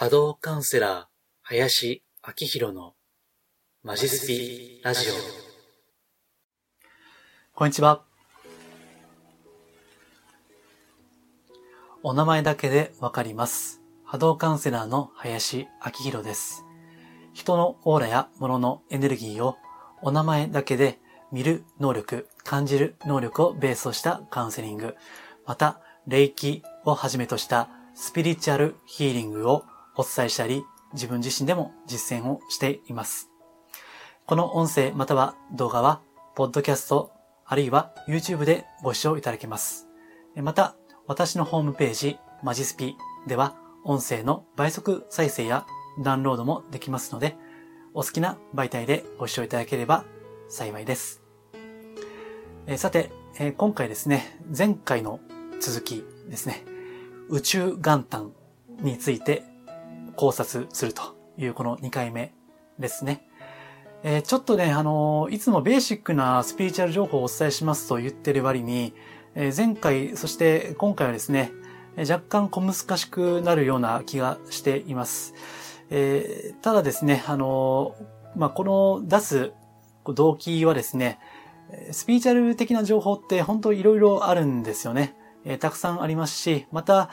波動カウンセラー、林明宏のマジスピラジオ。こんにちは。お名前だけでわかります。波動カウンセラーの林明宏です。人のオーラや物のエネルギーをお名前だけで見る能力、感じる能力をベースとしたカウンセリング、また、霊気をはじめとしたスピリチュアルヒーリングをお伝えしたり、自分自身でも実践をしています。この音声または動画は、ポッドキャスト、あるいは YouTube でご視聴いただけます。また、私のホームページ、マジスピでは、音声の倍速再生やダウンロードもできますので、お好きな媒体でご視聴いただければ幸いです。えさて、え今回ですね、前回の続きですね、宇宙元旦について考察するというこの2回目ですね。えー、ちょっとね、あのー、いつもベーシックなスピリチュアル情報をお伝えしますと言ってる割に、えー、前回、そして今回はですね、若干小難しくなるような気がしています。えー、ただですね、あのまあ、この出す動機はですね、スピリチュアル的な情報って本当いろいろあるんですよね。えー、たくさんありますし、また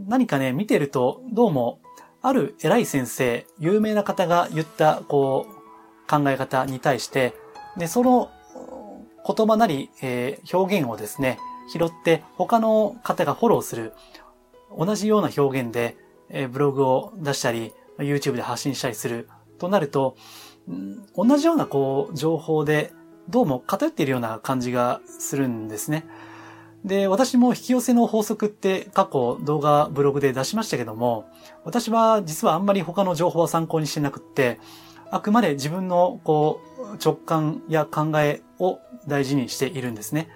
何かね、見てるとどうもある偉い先生、有名な方が言った、こう、考え方に対して、で、その言葉なり、えー、表現をですね、拾って他の方がフォローする、同じような表現で、えー、ブログを出したり、YouTube で発信したりするとなると、同じようなこう、情報で、どうも偏っているような感じがするんですね。で、私も引き寄せの法則って過去動画、ブログで出しましたけども、私は実はあんまり他の情報は参考にしてなくって、あくまで自分のこう直感や考えを大事にしているんですね。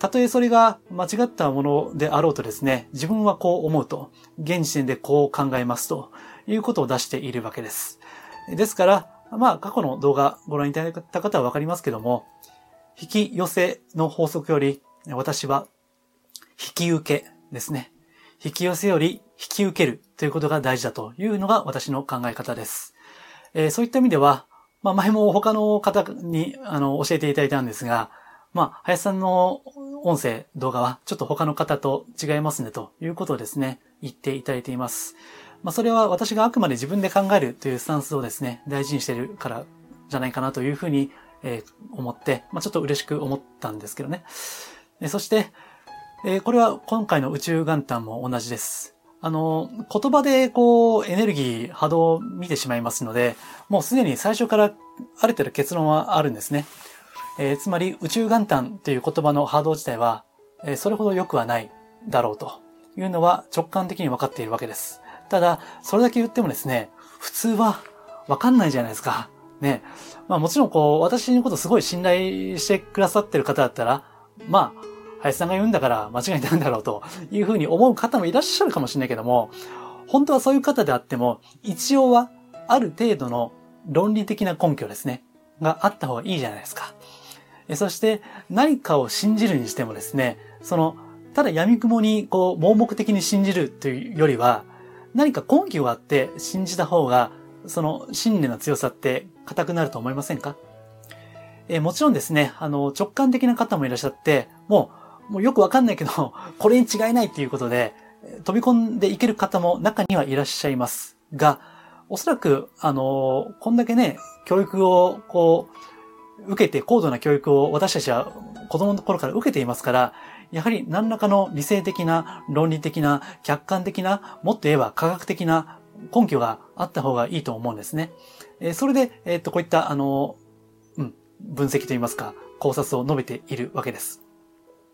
たとえそれが間違ったものであろうとですね、自分はこう思うと、現時点でこう考えますということを出しているわけです。ですから、まあ過去の動画ご覧いただいた方はわかりますけども、引き寄せの法則より私は引き受けですね。引き寄せより引き受けるということが大事だというのが私の考え方です。えー、そういった意味では、まあ前も他の方にあの教えていただいたんですが、まあ林さんの音声、動画はちょっと他の方と違いますねということをですね、言っていただいています。まあそれは私があくまで自分で考えるというスタンスをですね、大事にしているからじゃないかなというふうに、えー、思って、まあちょっと嬉しく思ったんですけどね。そして、え、これは今回の宇宙元旦も同じです。あの、言葉でこう、エネルギー、波動を見てしまいますので、もうすでに最初からある程度結論はあるんですね。えー、つまり宇宙元旦という言葉の波動自体は、えー、それほど良くはないだろうというのは直感的に分かっているわけです。ただ、それだけ言ってもですね、普通は分かんないじゃないですか。ね。まあもちろんこう、私のことすごい信頼してくださってる方だったら、まあ、林さんが言うんだから間違いないんだろうというふうに思う方もいらっしゃるかもしれないけども、本当はそういう方であっても、一応はある程度の論理的な根拠ですね、があった方がいいじゃないですか。そして何かを信じるにしてもですね、その、ただ闇雲にこう盲目的に信じるというよりは、何か根拠があって信じた方が、その信念の強さって硬くなると思いませんか？えもちろんですね、あの、直感的な方もいらっしゃって、もうもうよくわかんないけど、これに違いないっていうことで、飛び込んでいける方も中にはいらっしゃいますが、おそらく、あの、こんだけね、教育を、こう、受けて、高度な教育を私たちは子供の頃から受けていますから、やはり何らかの理性的な、論理的な、客観的な、もっと言えば科学的な根拠があった方がいいと思うんですね。えそれで、えっと、こういった、あの、うん、分析といいますか、考察を述べているわけです。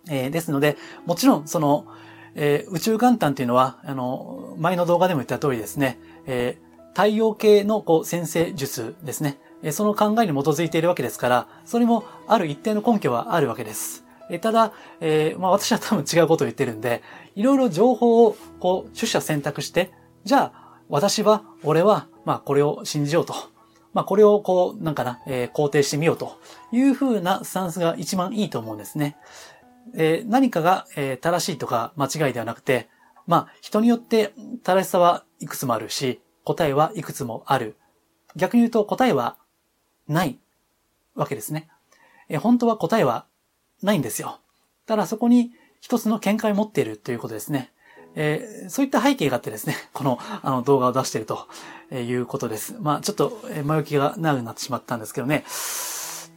えー、ですので、もちろん、その、えー、宇宙元旦っていうのは、あの、前の動画でも言った通りですね、えー、太陽系のこう先生術ですね、えー、その考えに基づいているわけですから、それもある一定の根拠はあるわけです。えー、ただ、えー、まあ私は多分違うことを言ってるんで、いろいろ情報をこう、取捨選択して、じゃあ、私は、俺は、まあこれを信じようと。まあこれをこう、なんかな、えー、肯定してみようというふうなスタンスが一番いいと思うんですね。えー、何かが、えー、正しいとか間違いではなくて、まあ、人によって正しさはいくつもあるし、答えはいくつもある。逆に言うと答えはないわけですね。え本当は答えはないんですよ。ただそこに一つの見解を持っているということですね。えー、そういった背景があってですね、このあの動画を出しているということです。まあちょっと前置きが長くなってしまったんですけどね。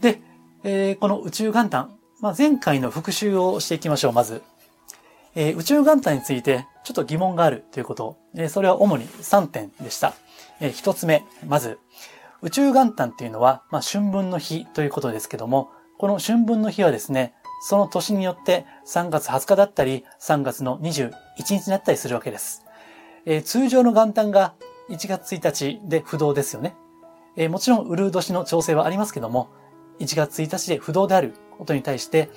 で、えー、この宇宙元旦、まあ、前回の復習をしていきましょう、まず。えー、宇宙元旦についてちょっと疑問があるということ。えー、それは主に3点でした。えー、1つ目、まず、宇宙元旦っていうのは、まあ、春分の日ということですけども、この春分の日はですね、その年によって3月20日だったり、3月の21日になったりするわけです。えー、通常の元旦が1月1日で不動ですよね。えー、もちろん、ウルー年の調整はありますけども、1月1日で不動であることに対して、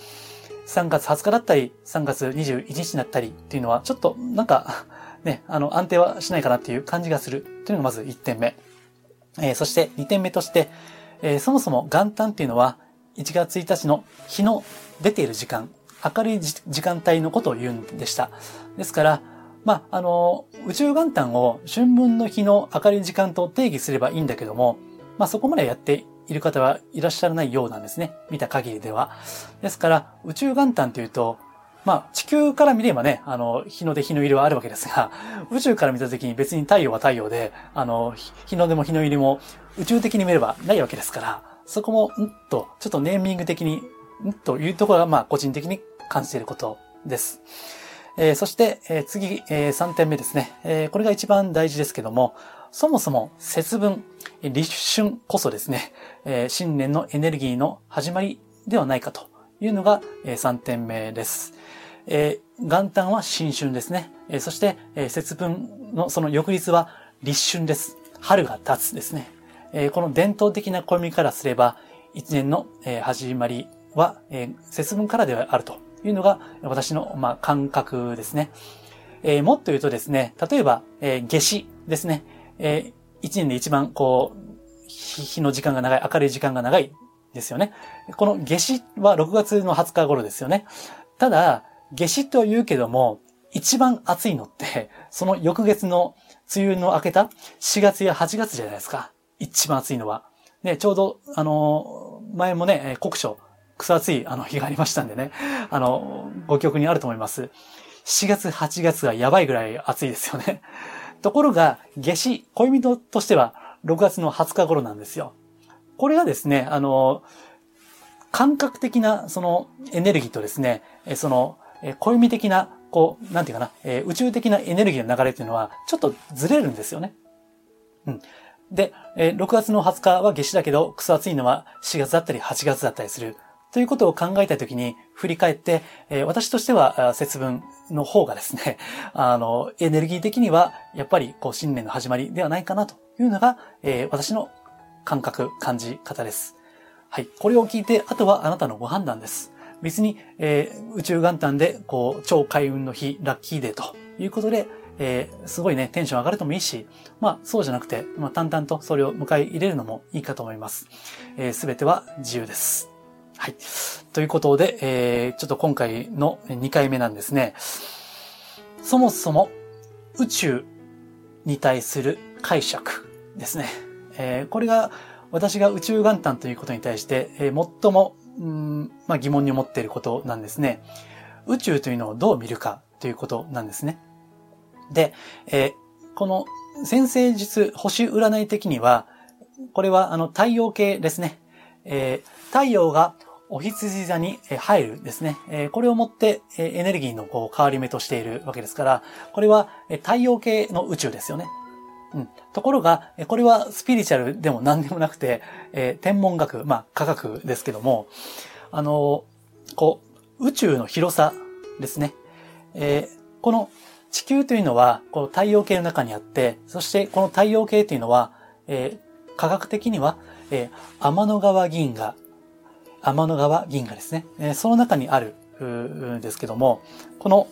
3月20日だったり、3月21日になったりっていうのは、ちょっとなんか、ね、あの、安定はしないかなっていう感じがするというのがまず1点目。えー、そして2点目として、えー、そもそも元旦っていうのは、1月1日の日の出ている時間、明るい時間帯のことを言うんでした。ですから、まあ、あの、宇宙元旦を春分の日の明るい時間と定義すればいいんだけども、まあ、そこまでやっている方はいらっしゃらないようなんですね。見た限りでは。ですから、宇宙元旦というと、まあ、地球から見ればね、あの、日の出日の入りはあるわけですが、宇宙から見たときに別に太陽は太陽で、あの、日の出も日の入りも宇宙的に見ればないわけですから、そこも、んと、ちょっとネーミング的に、んというところが、まあ、個人的に感じていることです。えー、そして、えー、次、えー、3点目ですね。え、これが一番大事ですけども、そもそも節分、立春こそですね、新年のエネルギーの始まりではないかというのが、えー、3点目です。元旦は新春ですね。そして、節分のその翌日は立春です。春が経つですね。この伝統的な暦からすれば、一年の、始まりは、節分からではあるというのが私の、感覚ですね。もっと言うとですね、例えば、夏至ですね。一年で一番こう、日の時間が長い、明るい時間が長いですよね。この夏至は6月の20日頃ですよね。ただ、夏至とは言うけども、一番暑いのって、その翌月の梅雨の明けた4月や8月じゃないですか。一番暑いのは。ね、ちょうど、あの、前もね、国書、草暑いあの日がありましたんでね、あの、ご記憶にあると思います。4月、8月がやばいぐらい暑いですよね。ところが、夏至、恋人としては6月の20日頃なんですよ。これがですね、あの、感覚的なそのエネルギーとですね、その、恋的な、こう、なんていうかな、宇宙的なエネルギーの流れっていうのは、ちょっとずれるんですよね。うん。で、6月の20日は夏至だけど、クソ暑いのは4月だったり8月だったりする。ということを考えたときに振り返って、えー、私としては節分の方がですね、あの、エネルギー的にはやっぱりこう新年の始まりではないかなというのが、えー、私の感覚、感じ方です。はい。これを聞いて、あとはあなたのご判断です。別に、えー、宇宙元旦で、こう、超開運の日、ラッキーデーということで、えー、すごいね、テンション上がるともいいし、まあ、そうじゃなくて、まあ、淡々とそれを迎え入れるのもいいかと思います。えす、べては自由です。はい。ということで、えー、ちょっと今回の2回目なんですね。そもそも宇宙に対する解釈ですね。えー、これが私が宇宙元旦ということに対して、えー、最も、うんまあ、疑問に思っていることなんですね。宇宙というのをどう見るかということなんですね。で、えー、この先生術星占い的には、これはあの太陽系ですね。えー、太陽がお羊座に入るですね。これをもってエネルギーのこう変わり目としているわけですから、これは太陽系の宇宙ですよね。うん、ところが、これはスピリチュアルでも何でもなくて、え天文学、まあ科学ですけども、あの、こう、宇宙の広さですね。えー、この地球というのは、この太陽系の中にあって、そしてこの太陽系というのは、えー、科学的には、えー、天の川銀河天の川銀河ですね。その中にあるんですけども、この、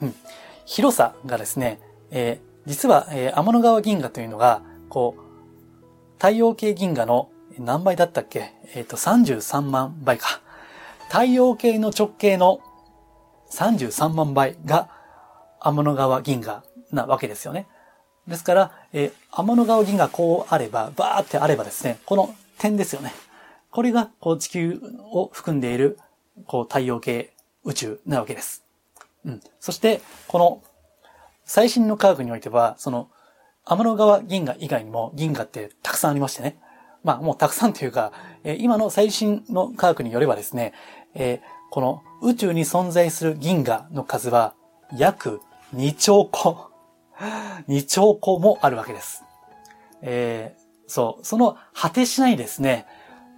うん、広さがですね、えー、実は、え、天の川銀河というのが、こう、太陽系銀河の何倍だったっけ？えっ、ー、と、33万倍か。太陽系の直径の33万倍が天の川銀河なわけですよね。ですから、えー、天の川銀がこうあれば、バーってあればですね、この点ですよね。これが、こう地球を含んでいる、こう太陽系宇宙なわけです。うん。そして、この最新の科学においては、その天の川銀河以外にも銀河ってたくさんありましてね。まあもうたくさんというか、え、今の最新の科学によればですね、え、この宇宙に存在する銀河の数は約2兆個、2兆個もあるわけです。えー、そう、その果てしないですね、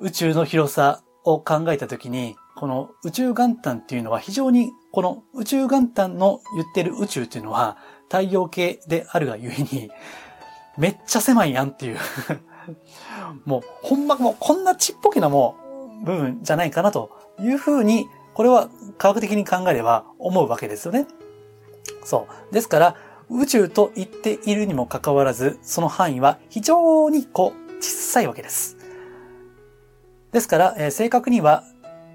宇宙の広さを考えたときに、この宇宙元旦っていうのは非常に、この宇宙元旦の言ってる宇宙っていうのは太陽系であるがゆえに、めっちゃ狭いやんっていう もう、ほんまもうこんなちっぽけなもう部分じゃないかなというふうに、これは科学的に考えれば思うわけですよね。そう。ですから、宇宙と言っているにもかかわらず、その範囲は非常にこう、小さいわけです。ですから、えー、正確には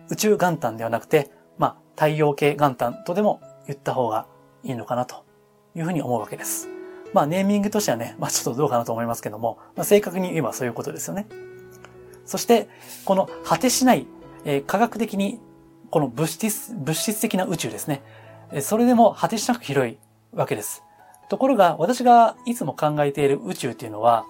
宇宙元旦ではなくて、まあ、太陽系元旦とでも言った方がいいのかなというふうに思うわけです。まあ、ネーミングとしてはね、まあちょっとどうかなと思いますけども、まあ、正確に言えばそういうことですよね。そして、この果てしない、えー、科学的に、この物質、物質的な宇宙ですね。えそれでも果てしなく広いわけです。ところが、私がいつも考えている宇宙っていうのは、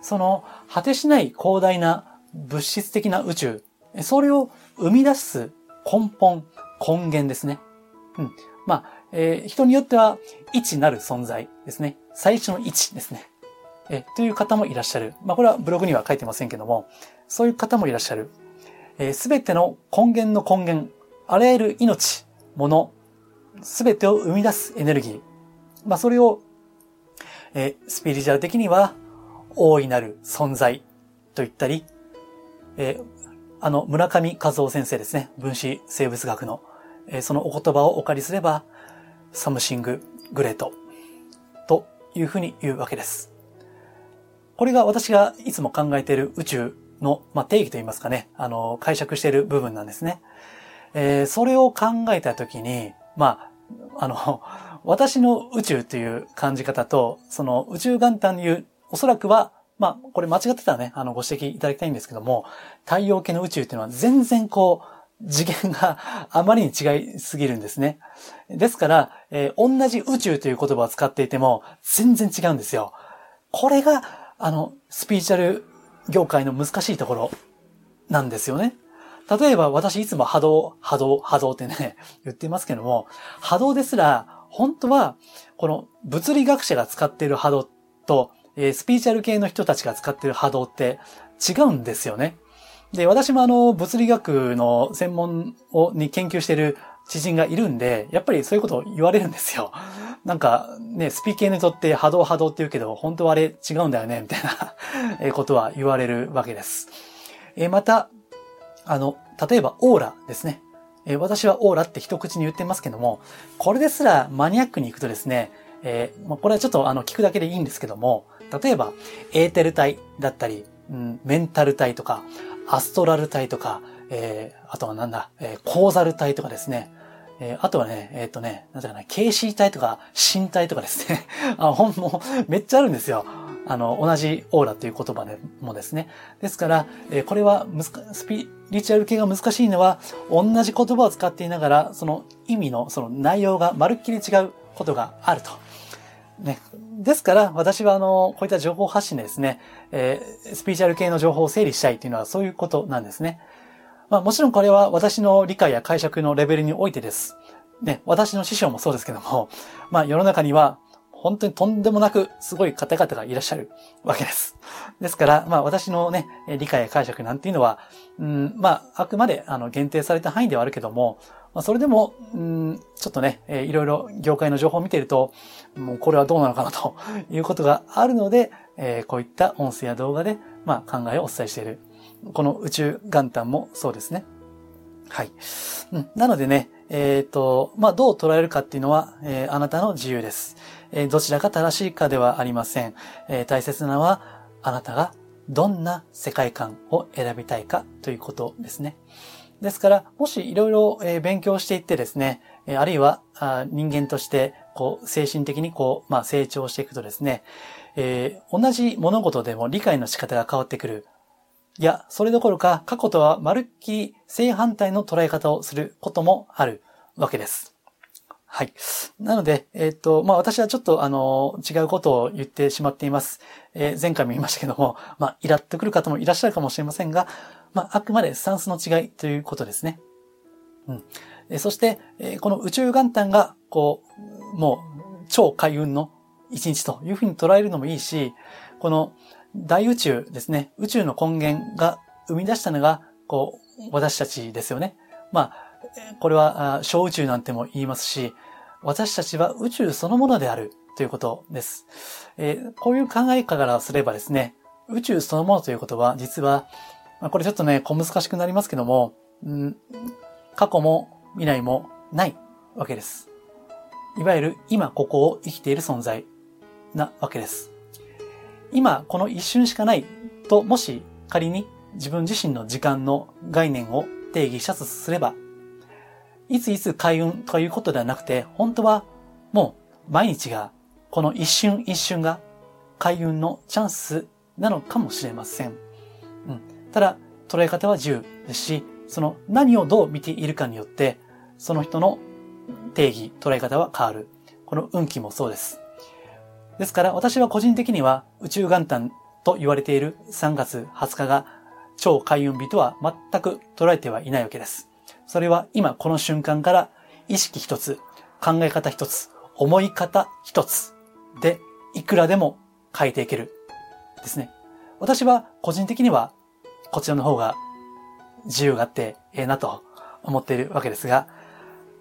その果てしない広大な物質的な宇宙、それを生み出す根本、根源ですね。うん。まあ、えー、人によっては、一なる存在ですね。最初の一ですね。えという方もいらっしゃる。まあ、これはブログには書いてませんけども、そういう方もいらっしゃる。す、べ、ての根源の根源、あらゆる命、もの、すべてを生み出すエネルギー。まあ、それを、えー、スピリチュアル的には、大いなる存在と言ったり、えー、あの、村上和雄先生ですね。分子生物学の、えー、そのお言葉をお借りすれば、 something great というふうに言うわけです。これが私がいつも考えている宇宙の、まあ、定義といいますかね、あの、解釈している部分なんですね。えー、それを考えたときに、まあ、あの、私の宇宙という感じ方と、その宇宙元旦に言う、おそらくは、まあ、これ間違ってたらね、あの、ご指摘いただきたいんですけども、太陽系の宇宙っていうのは全然こう、次元が あまりに違いすぎるんですね。ですから、えー、同じ宇宙という言葉を使っていても、全然違うんですよ。これが、あの、スピーチャル業界の難しいところなんですよね。例えば私いつも波動、波動、波動ってね、言ってますけども、波動ですら、本当は、この物理学者が使っている波動と、えー、スピーチャル系の人たちが使ってる波動って違うんですよね。で、私もあの、物理学の専門を、に研究してる知人がいるんで、やっぱりそういうことを言われるんですよ。なんか、ね、スピー系にとって波動波動って言うけど、本当はあれ違うんだよね、みたいな えことは言われるわけです。えまた、あの、例えばオーラですね。え私はオーラって一口に言ってますけども、これですらマニアックに行くとですね、えー、これはちょっとあの聞くだけでいいんですけども、例えば、エーテル体だったり、うん、メンタル体とか、アストラル体とか、えー、あとはなんだ、えー、コーザル体とかですね。えー、あとはね、えっ、ー、とね、なんていうかな、形式体とか、身体とかですね。あ、ほん、も、めっちゃあるんですよ。あの、同じオーラという言葉でもですね。ですから、えー、これはスピリチュアル系が難しいのは、同じ言葉を使っていながら、その意味の、その内容がまるっきり違うことがあると。ね。ですから、私はあの、こういった情報発信でですね、えー、スピーチャル系の情報を整理したいっていうのはそういうことなんですね。まあもちろんこれは私の理解や解釈のレベルにおいてです。ね、私の師匠もそうですけども、まあ世の中には本当にとんでもなくすごい方々がいらっしゃるわけです。ですから、まあ私のね、理解や解釈なんていうのは、うん、まああくまであの限定された範囲ではあるけども、まあ、それでも、うん、ちょっとね、えー、いろいろ業界の情報を見ていると、もうこれはどうなのかなと いうことがあるので、えー、こういった音声や動画で、まあ考えをお伝えしている。この宇宙元旦もそうですね。はい。うん、なのでね、えっ、ー、と、まあ、どう捉えるかっていうのは、えー、あなたの自由です。えー、どちらが正しいかではありません。え大切なのは、あなたがどんな世界観を選びたいかということですね。ですから、もしいろいろ勉強していってですね、あるいは人間として、こう、精神的にこう、まあ、成長していくとですね、えー、同じ物事でも理解の仕方が変わってくる。いや、それどころか過去とはまるっきり正反対の捉え方をすることもあるわけです。はい。なので、えっ、ー、と、まあ、私はちょっと、あの、違うことを言ってしまっています。えー、前回も言いましたけども、まあ、イラっとくる方もいらっしゃるかもしれませんが、まあ、あくまでスタンスの違いということですね。うん。えそして、えこの宇宙元旦が、こう、もう、超海運の一日というふうに捉えるのもいいし、この大宇宙ですね、宇宙の根源が生み出したのが、こう、私たちですよね。まあ、これは小宇宙なんても言いますし、私たちは宇宙そのものであるということです。えー、こういう考え方からすればですね、宇宙そのものということは、実は、まあ、これちょっとね、小難しくなりますけども、うん、過去も未来もないわけです。いわゆる今ここを生きている存在なわけです。今この一瞬しかないと、もし仮に自分自身の時間の概念を定義したとすれば、いついつ開運ということではなくて、本当はもう毎日が、この一瞬一瞬が開運のチャンスなのかもしれません。うん。ただ、捉え方は自由ですし、その何をどう見ているかによって、その人の定義、捉え方は変わる。この運気もそうです。ですから私は個人的には宇宙元旦と言われている3月20日が超開運日とは全く捉えてはいないわけです。それは今この瞬間から意識一つ、考え方一つ、思い方一つでいくらでも変えていける。ですね。私は個人的にはこちらの方が自由があってええなと思っているわけですが、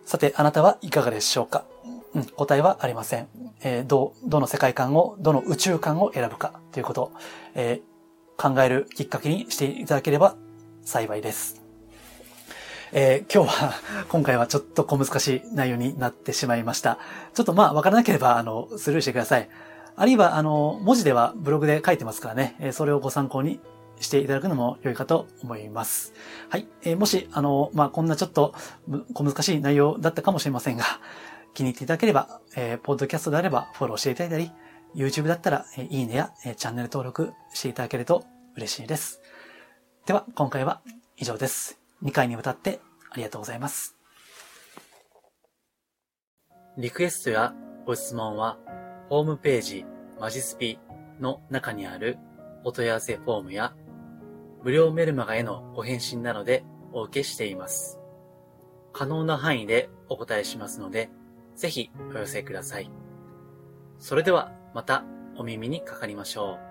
さてあなたはいかがでしょうか？うん、答えはありません。えー、ど、どの世界観を、どの宇宙観を選ぶか？ということ、えー、考えるきっかけにしていただければ幸いです。えー、今日は、今回はちょっと小難しい内容になってしまいました。ちょっとまあ、わからなければ、あの、スルーしてください。あるいは、あの、文字ではブログで書いてますからね、えー、それをご参考にしていただくのも良いかと思います。はい。えー、もし、あの、まあ、こんなちょっと小難しい内容だったかもしれませんが、気に入っていただければ、えー、ポッドキャストであればフォローしていただいたり、YouTube だったら、えー、いいねや、えー、チャンネル登録していただけると嬉しいです。では、今回は以上です。2回にわたってありがとうございます。リクエストやご質問は、ホームページマジスピの中にあるお問い合わせフォームや、無料メルマガへのご返信などでお受けしています。可能な範囲でお答えしますので、ぜひお寄せください。それではまたお耳にかかりましょう。